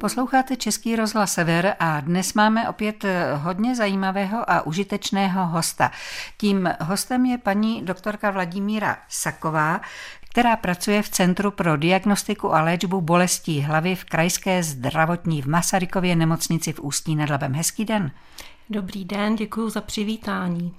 Posloucháte Český rozhlas Sever a dnes máme opět hodně zajímavého a užitečného hosta. Tím hostem je paní doktorka Vladimíra Saková, která pracuje v Centru pro diagnostiku a léčbu bolestí hlavy v Krajské zdravotní v Masarykově nemocnici v Ústí nad Labem. Hezký den. Dobrý den, děkuji za přivítání.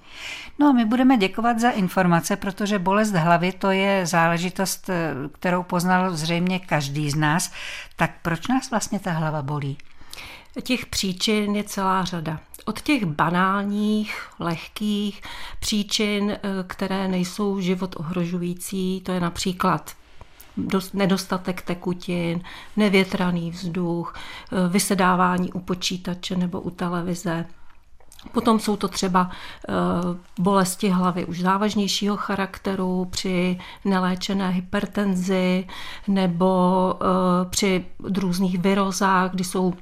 No a my budeme děkovat za informace, protože bolest hlavy to je záležitost, kterou poznal zřejmě každý z nás. Tak proč nás vlastně ta hlava bolí? Těch příčin je celá řada. Od těch banálních, lehkých příčin, které nejsou život ohrožující, to je například nedostatek tekutin, nevětraný vzduch, vysedávání u počítače nebo u televize, Potom jsou to třeba eh, bolesti hlavy už závažnějšího charakteru při neléčené hypertenzi nebo eh, při různých virozách, kdy jsou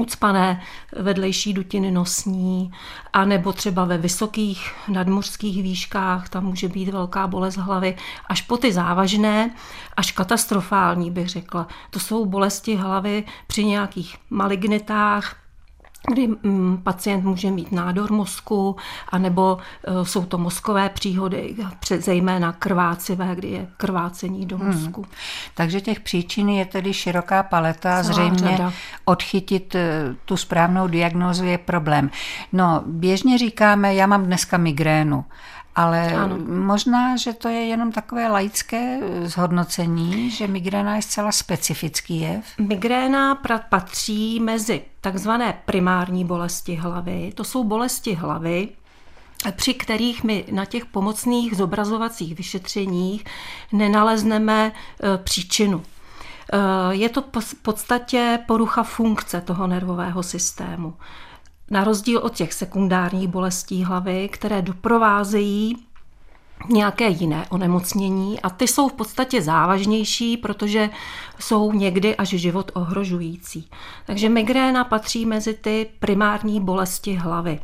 ucpané vedlejší dutiny nosní, a nebo třeba ve vysokých nadmořských výškách, tam může být velká bolest hlavy, až po ty závažné, až katastrofální bych řekla. To jsou bolesti hlavy při nějakých malignitách, kdy mm, pacient může mít nádor mozku, anebo e, jsou to mozkové příhody, zejména krvácivé, kdy je krvácení do hmm. mozku. Hmm. Takže těch příčin je tedy široká paleta, Celá zřejmě řada. odchytit e, tu správnou diagnózu je problém. No, běžně říkáme, já mám dneska migrénu. Ale ano. možná, že to je jenom takové laické zhodnocení, že migréna je zcela specifický jev. Migréna patří mezi takzvané primární bolesti hlavy. To jsou bolesti hlavy, při kterých my na těch pomocných zobrazovacích vyšetřeních nenalezneme e, příčinu. Je to v podstatě porucha funkce toho nervového systému. Na rozdíl od těch sekundárních bolestí hlavy, které doprovázejí nějaké jiné onemocnění a ty jsou v podstatě závažnější, protože jsou někdy až život ohrožující. Takže migréna patří mezi ty primární bolesti hlavy.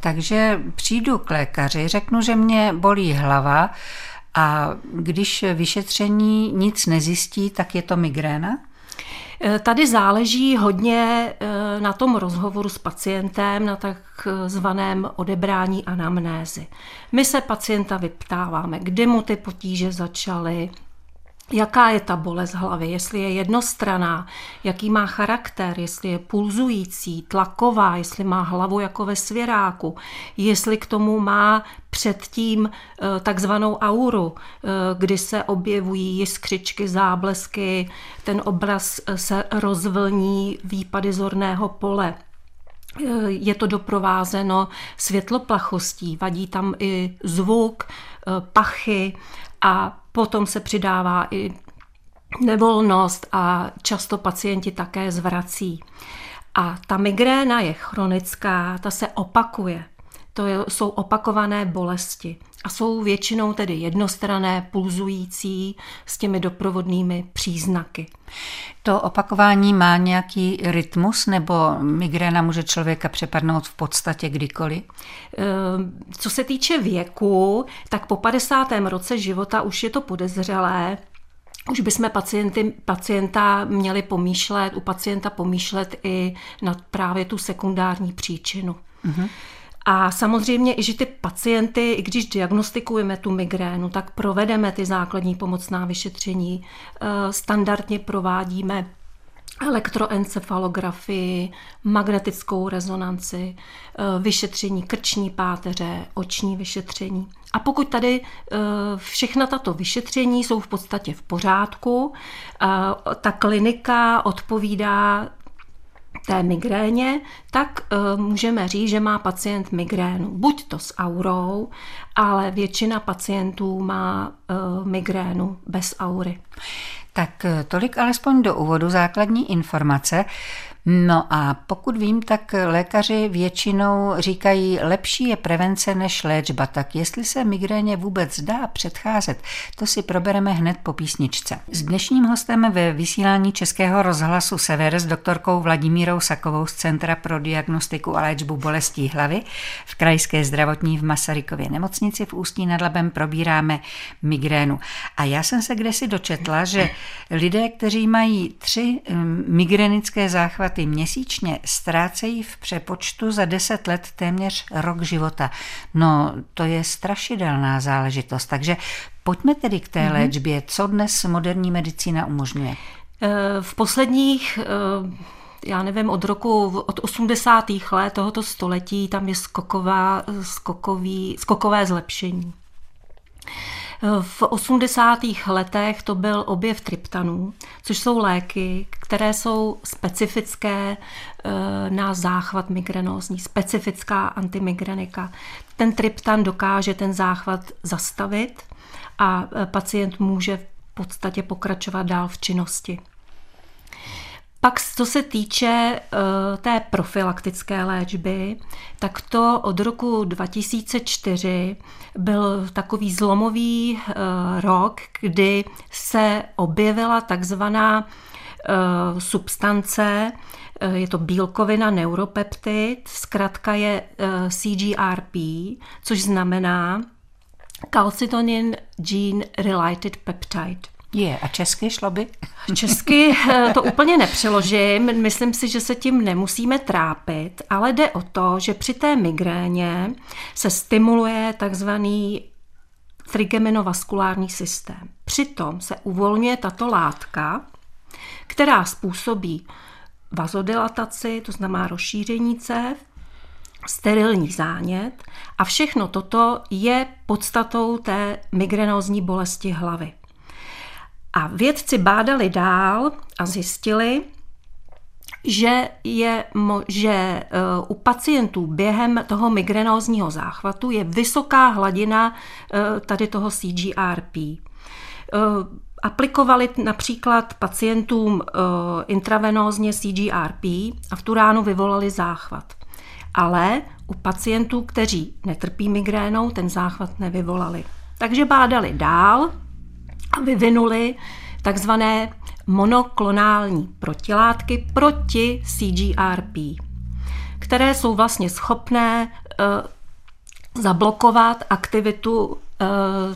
Takže přijdu k lékaři, řeknu, že mě bolí hlava a když vyšetření nic nezjistí, tak je to migréna? Eh, tady záleží hodně eh, na tom rozhovoru s pacientem, na takzvaném odebrání anamnézy. My se pacienta vyptáváme, kdy mu ty potíže začaly, jaká je ta bolest hlavy, jestli je jednostraná, jaký má charakter, jestli je pulzující, tlaková, jestli má hlavu jako ve svěráku, jestli k tomu má předtím eh, takzvanou auru, eh, kdy se objevují jiskřičky, záblesky, ten obraz eh, se rozvlní výpady zorného pole. Je to doprovázeno světloplachostí, vadí tam i zvuk, pachy a potom se přidává i nevolnost a často pacienti také zvrací. A ta migréna je chronická, ta se opakuje. To jsou opakované bolesti a jsou většinou tedy jednostrané, pulzující s těmi doprovodnými příznaky. To opakování má nějaký rytmus nebo migréna může člověka přepadnout v podstatě kdykoliv? Ehm, co se týče věku, tak po 50. roce života už je to podezřelé, už bychom pacienty, pacienta měli pomýšlet, u pacienta pomýšlet i na právě tu sekundární příčinu. Mm-hmm. A samozřejmě i, že ty pacienty, i když diagnostikujeme tu migrénu, tak provedeme ty základní pomocná vyšetření. Eh, standardně provádíme elektroencefalografii, magnetickou rezonanci, eh, vyšetření krční páteře, oční vyšetření. A pokud tady eh, všechna tato vyšetření jsou v podstatě v pořádku, ta klinika odpovídá té migréně, tak uh, můžeme říct, že má pacient migrénu. Buď to s aurou, ale většina pacientů má uh, migrénu bez aury. Tak eh, tolik alespoň do úvodu základní informace. No a pokud vím, tak lékaři většinou říkají, lepší je prevence než léčba, tak jestli se migréně vůbec dá předcházet, to si probereme hned po písničce. S dnešním hostem ve vysílání Českého rozhlasu Sever s doktorkou Vladimírou Sakovou z Centra pro diagnostiku a léčbu bolestí hlavy v Krajské zdravotní v Masarykově nemocnici v Ústí nad Labem probíráme migrénu. A já jsem se kdesi dočetla, že lidé, kteří mají tři hm, migrénické záchvaty, ztráty měsíčně ztrácejí v přepočtu za 10 let téměř rok života. No, to je strašidelná záležitost. Takže pojďme tedy k té mm-hmm. léčbě. Co dnes moderní medicína umožňuje? Eh, v posledních eh, já nevím, od roku, od 80. let tohoto století tam je skoková, skokový, skokové zlepšení. V 80. letech to byl objev tryptanů, což jsou léky, které jsou specifické eh, na záchvat migrenózní, specifická antimigrenika. Ten tryptan dokáže ten záchvat zastavit a eh, pacient může v podstatě pokračovat dál v činnosti. Pak, co se týče uh, té profilaktické léčby, tak to od roku 2004 byl takový zlomový uh, rok, kdy se objevila takzvaná uh, substance, je to bílkovina neuropeptid, zkrátka je CGRP, což znamená calcitonin gene related peptide. Je, a česky šlo by? Česky eh, to úplně nepřeložím, myslím si, že se tím nemusíme trápit, ale jde o to, že při té migréně se stimuluje takzvaný trigeminovaskulární systém. Přitom se uvolňuje tato látka, která způsobí vazodilataci, to znamená rozšíření cév, sterilní zánět a všechno toto je podstatou té migrenózní bolesti hlavy. A vědci bádali dál a zjistili, že, je, že e, u pacientů během toho migrenózního záchvatu je vysoká hladina e, tady toho CGRP. E, aplikovali například pacientům intravenózně CGRP a v tu ránu vyvolali záchvat. Ale u pacientů, kteří netrpí migrénou, ten záchvat nevyvolali. Takže bádali dál vyvinuli takzvané monoklonální protilátky proti CGRP, které jsou vlastně schopné uh, zablokovat aktivitu uh,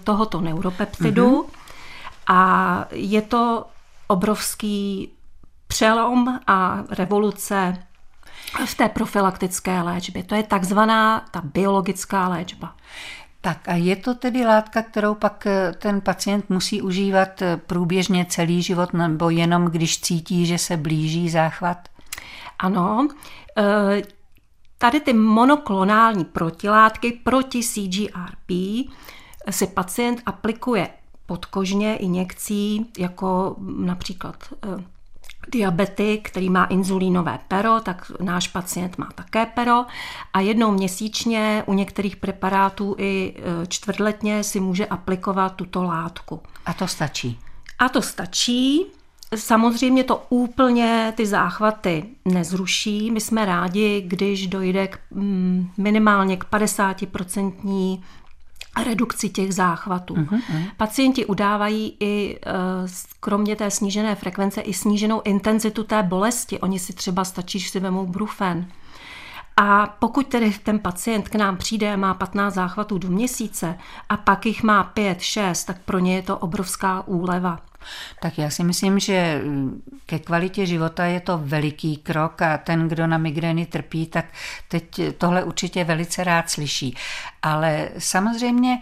tohoto neuropeptidu mm-hmm. a je to obrovský přelom a revoluce v té profilaktické léčbě. To je takzvaná ta biologická léčba. Tak a je to tedy látka, kterou pak eh, ten pacient musí užívat eh, průběžně celý život nebo jenom když cítí, že se blíží záchvat? Ano, eh, tady ty monoklonální protilátky proti CGRP si pacient aplikuje podkožně injekcí, jako například diabetik, který má inzulínové pero, tak náš pacient má také pero a jednou měsíčně u některých preparátů i e, čtvrtletně si může aplikovat tuto látku. A to stačí? A to stačí. Samozřejmě to úplně ty záchvaty nezruší. My jsme rádi, když dojde k mm, minimálně k 50% redukci těch záchvatů. Uh-huh. Pacienti udávají i e, kromě té snížené frekvence i sníženou intenzitu té bolesti. Oni si třeba stačí, že si vemou brufen. A pokud tedy ten pacient k nám přijde má 15 záchvatů do měsíce a pak jich má 5, 6, tak pro ně je to obrovská úleva. Tak já si myslím, že mm, ke kvalitě života je to veliký krok a ten, kdo na migrény trpí, tak teď tohle určitě velice rád slyší. Ale samozřejmě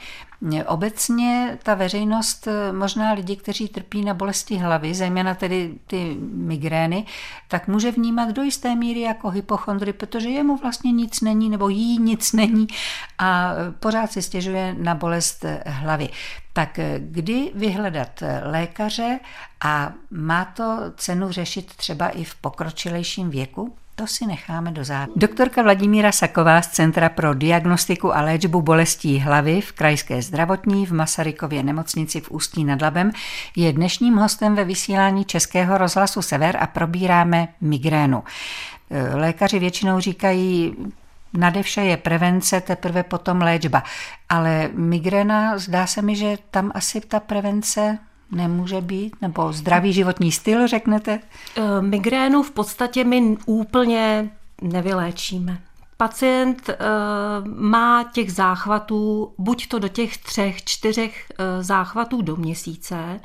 Obecně ta veřejnost, možná lidi, kteří trpí na bolesti hlavy, zejména tedy ty migrény, tak může vnímat do jisté míry jako hypochondry, protože jemu vlastně nic není nebo jí nic není a pořád si stěžuje na bolest hlavy. Tak kdy vyhledat lékaře a má to cenu řešit třeba i v pokročilejším věku? To si necháme do závěru. Doktorka Vladimíra Saková z Centra pro diagnostiku a léčbu bolestí hlavy v Krajské zdravotní v Masarykově nemocnici v Ústí nad Labem je dnešním hostem ve vysílání Českého rozhlasu Sever a probíráme migrénu. Lékaři většinou říkají, nade vše je prevence, teprve potom léčba. Ale migréna, zdá se mi, že tam asi ta prevence nemůže být? Nebo zdravý životní styl, řeknete? Eh, migrénu v podstatě my úplně nevyléčíme. Pacient e, má těch záchvatů, buď to do těch třech, čtyřech e, záchvatů do měsíce,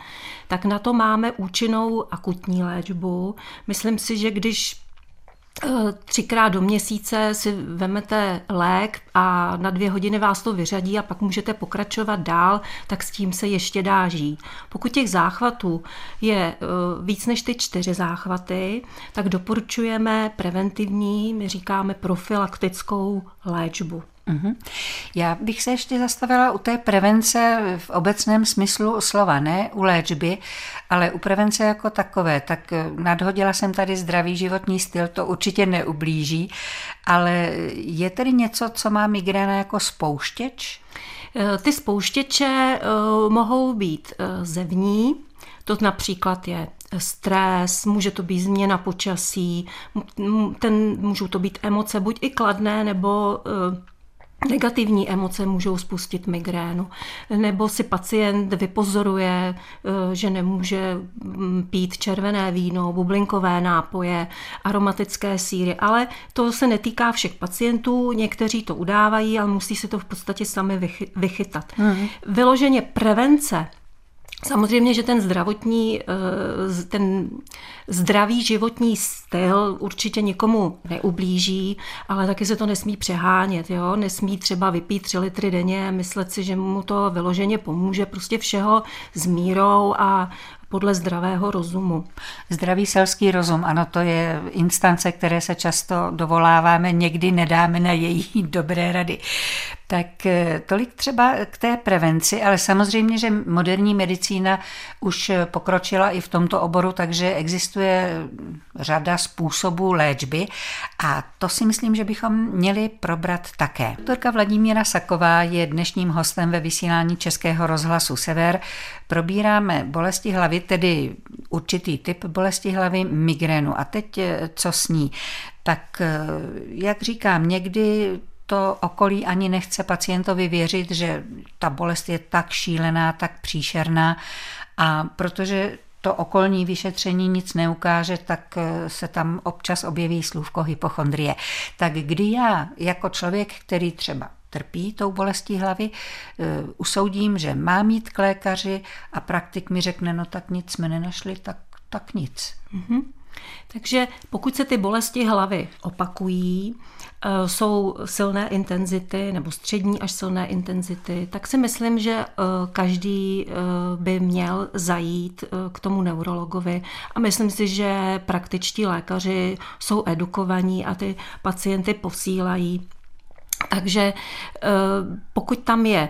tak na to máme účinnou akutní léčbu. Myslím si, že když Eh, třikrát do měsíce si vemete lék a na dvě hodiny vás to vyřadí a pak můžete pokračovat dál, tak s tím se ještě dá žít. Pokud těch záchvatů je eh, víc než ty čtyři záchvaty, tak doporučujeme preventivní, my říkáme profilaktickou léčbu. Uh-huh. Já bych se ještě zastavila u té prevence v obecném smyslu slova, ne u léčby, ale u prevence jako takové. Tak eh, nadhodila jsem tady zdravý životní styl, to určitě neublíží, ale je tedy něco, co má migréna jako spouštěč? Eh, ty spouštěče eh, mohou být zevní, to například je stres, může to být změna počasí, ten, můžou to být emoce, buď i kladné, nebo Negativní emoce můžou spustit migrénu, nebo si pacient vypozoruje, eh, že nemůže mm, pít červené víno, bublinkové nápoje, aromatické síry, ale to se netýká všech pacientů, někteří to udávají, ale musí si to v podstatě sami vychytat. Mm. Vyloženě prevence Samozřejmě, že ten zdravotní, eh, ten zdravý životní styl určitě nikomu neublíží, ale taky se to nesmí přehánět. Jo? Nesmí třeba vypít tři litry denně myslet si, že mu to vyloženě pomůže. Prostě všeho s mírou a podle zdravého rozumu. Zdravý selský rozum, ano, to je instance, které se často dovoláváme, někdy nedáme na její dobré rady. Tak eh, tolik třeba k té prevenci, ale samozřejmě, že moderní medicína už pokročila i v tomto oboru, takže existuje řada způsobů léčby a to si myslím, že bychom měli probrat také. Doktorka Vladimíra Saková je dnešním hostem ve vysílání Českého rozhlasu Sever. Probíráme bolesti hlavy, tedy určitý typ bolesti hlavy, migrénu. A teď eh, co s ní? Tak, eh, jak říkám, někdy to okolí ani nechce pacientovi věřit, že ta bolest je tak šílená, tak příšerná a protože to okolní vyšetření nic neukáže, tak eh, se tam občas objeví slůvko hypochondrie. Tak kdy já jako člověk, který třeba trpí tou bolestí hlavy, eh, usoudím, že mám jít k lékaři a praktik mi řekne, no tak nic jsme nenašli, tak, tak nic. Mm-hmm. Takže pokud se ty bolesti hlavy opakují, eh, jsou silné intenzity nebo střední až silné intenzity, tak si myslím, že eh, každý by měl zajít k tomu neurologovi a myslím si, že praktičtí lékaři jsou edukovaní a ty pacienty posílají. Takže pokud tam je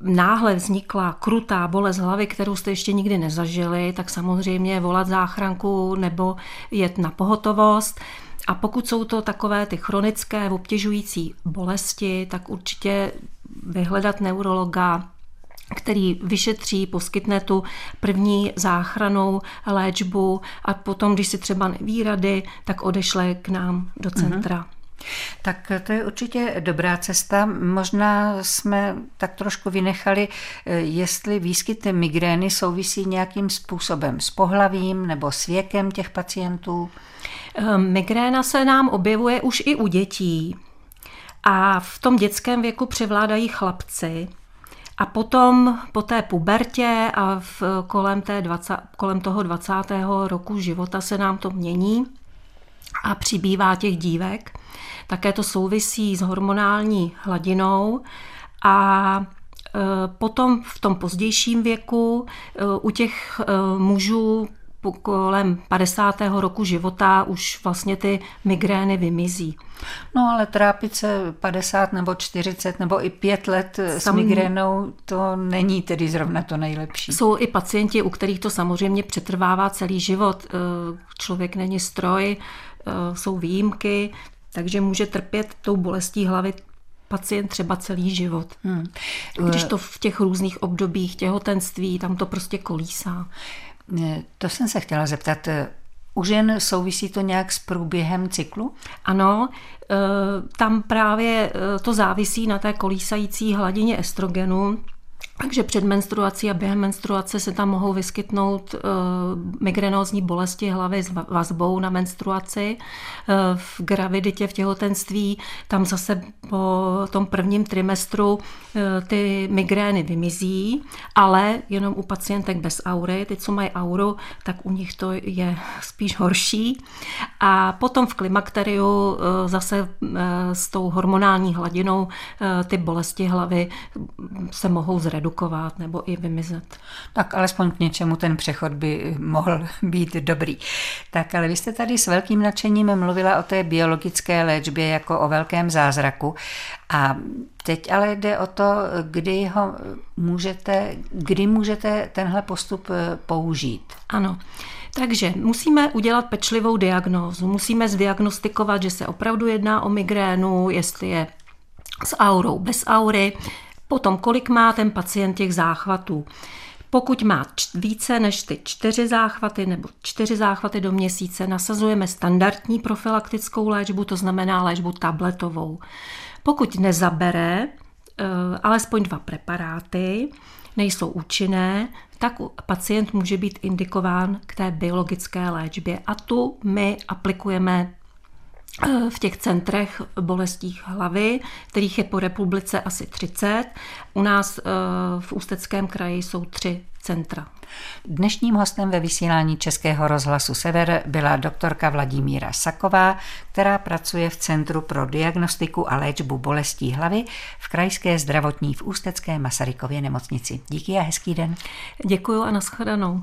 náhle vznikla krutá bolest hlavy, kterou jste ještě nikdy nezažili, tak samozřejmě volat záchranku nebo jet na pohotovost. A pokud jsou to takové ty chronické obtěžující bolesti, tak určitě vyhledat neurologa, který vyšetří, poskytne tu první záchranou léčbu a potom, když si třeba neví rady, tak odešle k nám do centra. Mm-hmm. Tak to je určitě dobrá cesta. Možná jsme tak trošku vynechali, eh, jestli výskyt migrény souvisí nějakým způsobem s pohlavím nebo s věkem těch pacientů. Eh, migréna se nám objevuje už i u dětí. A v tom dětském věku převládají chlapci. A potom po té pubertě a v, kolem, té 20, kolem toho 20. roku života se nám to mění a přibývá těch dívek. Také to souvisí s hormonální hladinou a e, Potom v tom pozdějším věku e, u těch e, mužů kolem 50. roku života už vlastně ty migrény vymizí. No ale trápit se 50 nebo 40 nebo i 5 let Sam... s migrénou, to není tedy zrovna to nejlepší. Jsou i pacienti, u kterých to samozřejmě přetrvává celý život. Člověk není stroj, jsou výjimky, takže může trpět tou bolestí hlavy pacient třeba celý život. Hmm. Když to v těch různých obdobích těhotenství, tam to prostě kolísá. To jsem se chtěla zeptat. U žen souvisí to nějak s průběhem cyklu? Ano, tam právě to závisí na té kolísající hladině estrogenu, takže před menstruací a během menstruace se tam mohou vyskytnout uh, migrenózní bolesti hlavy s vazbou na menstruaci. Uh, v graviditě, v těhotenství, tam zase po tom prvním trimestru uh, ty migrény vymizí, ale jenom u pacientek bez aury, ty, co mají auru, tak u nich to je spíš horší. A potom v klimakteriu zase s tou hormonální hladinou ty bolesti hlavy se mohou zredukovat redukovat nebo i vymizet. Tak alespoň k něčemu ten přechod by mohl být dobrý. Tak ale vy jste tady s velkým nadšením mluvila o té biologické léčbě jako o velkém zázraku. A teď ale jde o to, kdy ho můžete, kdy můžete tenhle postup eh, použít. Ano. Takže musíme udělat pečlivou diagnózu. Musíme zdiagnostikovat, že se opravdu jedná o migrénu, jestli je s aurou, bez aury, Potom, kolik má ten pacient těch záchvatů. Pokud má více než ty čtyři záchvaty nebo čtyři záchvaty do měsíce, nasazujeme standardní profilaktickou léčbu, to znamená léčbu tabletovou. Pokud nezabere eh, alespoň dva preparáty, nejsou účinné, tak pacient může být indikován k té biologické léčbě a tu my aplikujeme v těch centrech bolestích hlavy, kterých je po republice asi 30. U nás eh, v Ústeckém kraji jsou tři centra. Dnešním hostem ve vysílání Českého rozhlasu Sever byla doktorka Vladimíra Saková, která pracuje v Centru pro diagnostiku a léčbu bolestí hlavy v Krajské zdravotní v Ústecké Masarykově nemocnici. Díky a hezký den. Děkuji a nashledanou.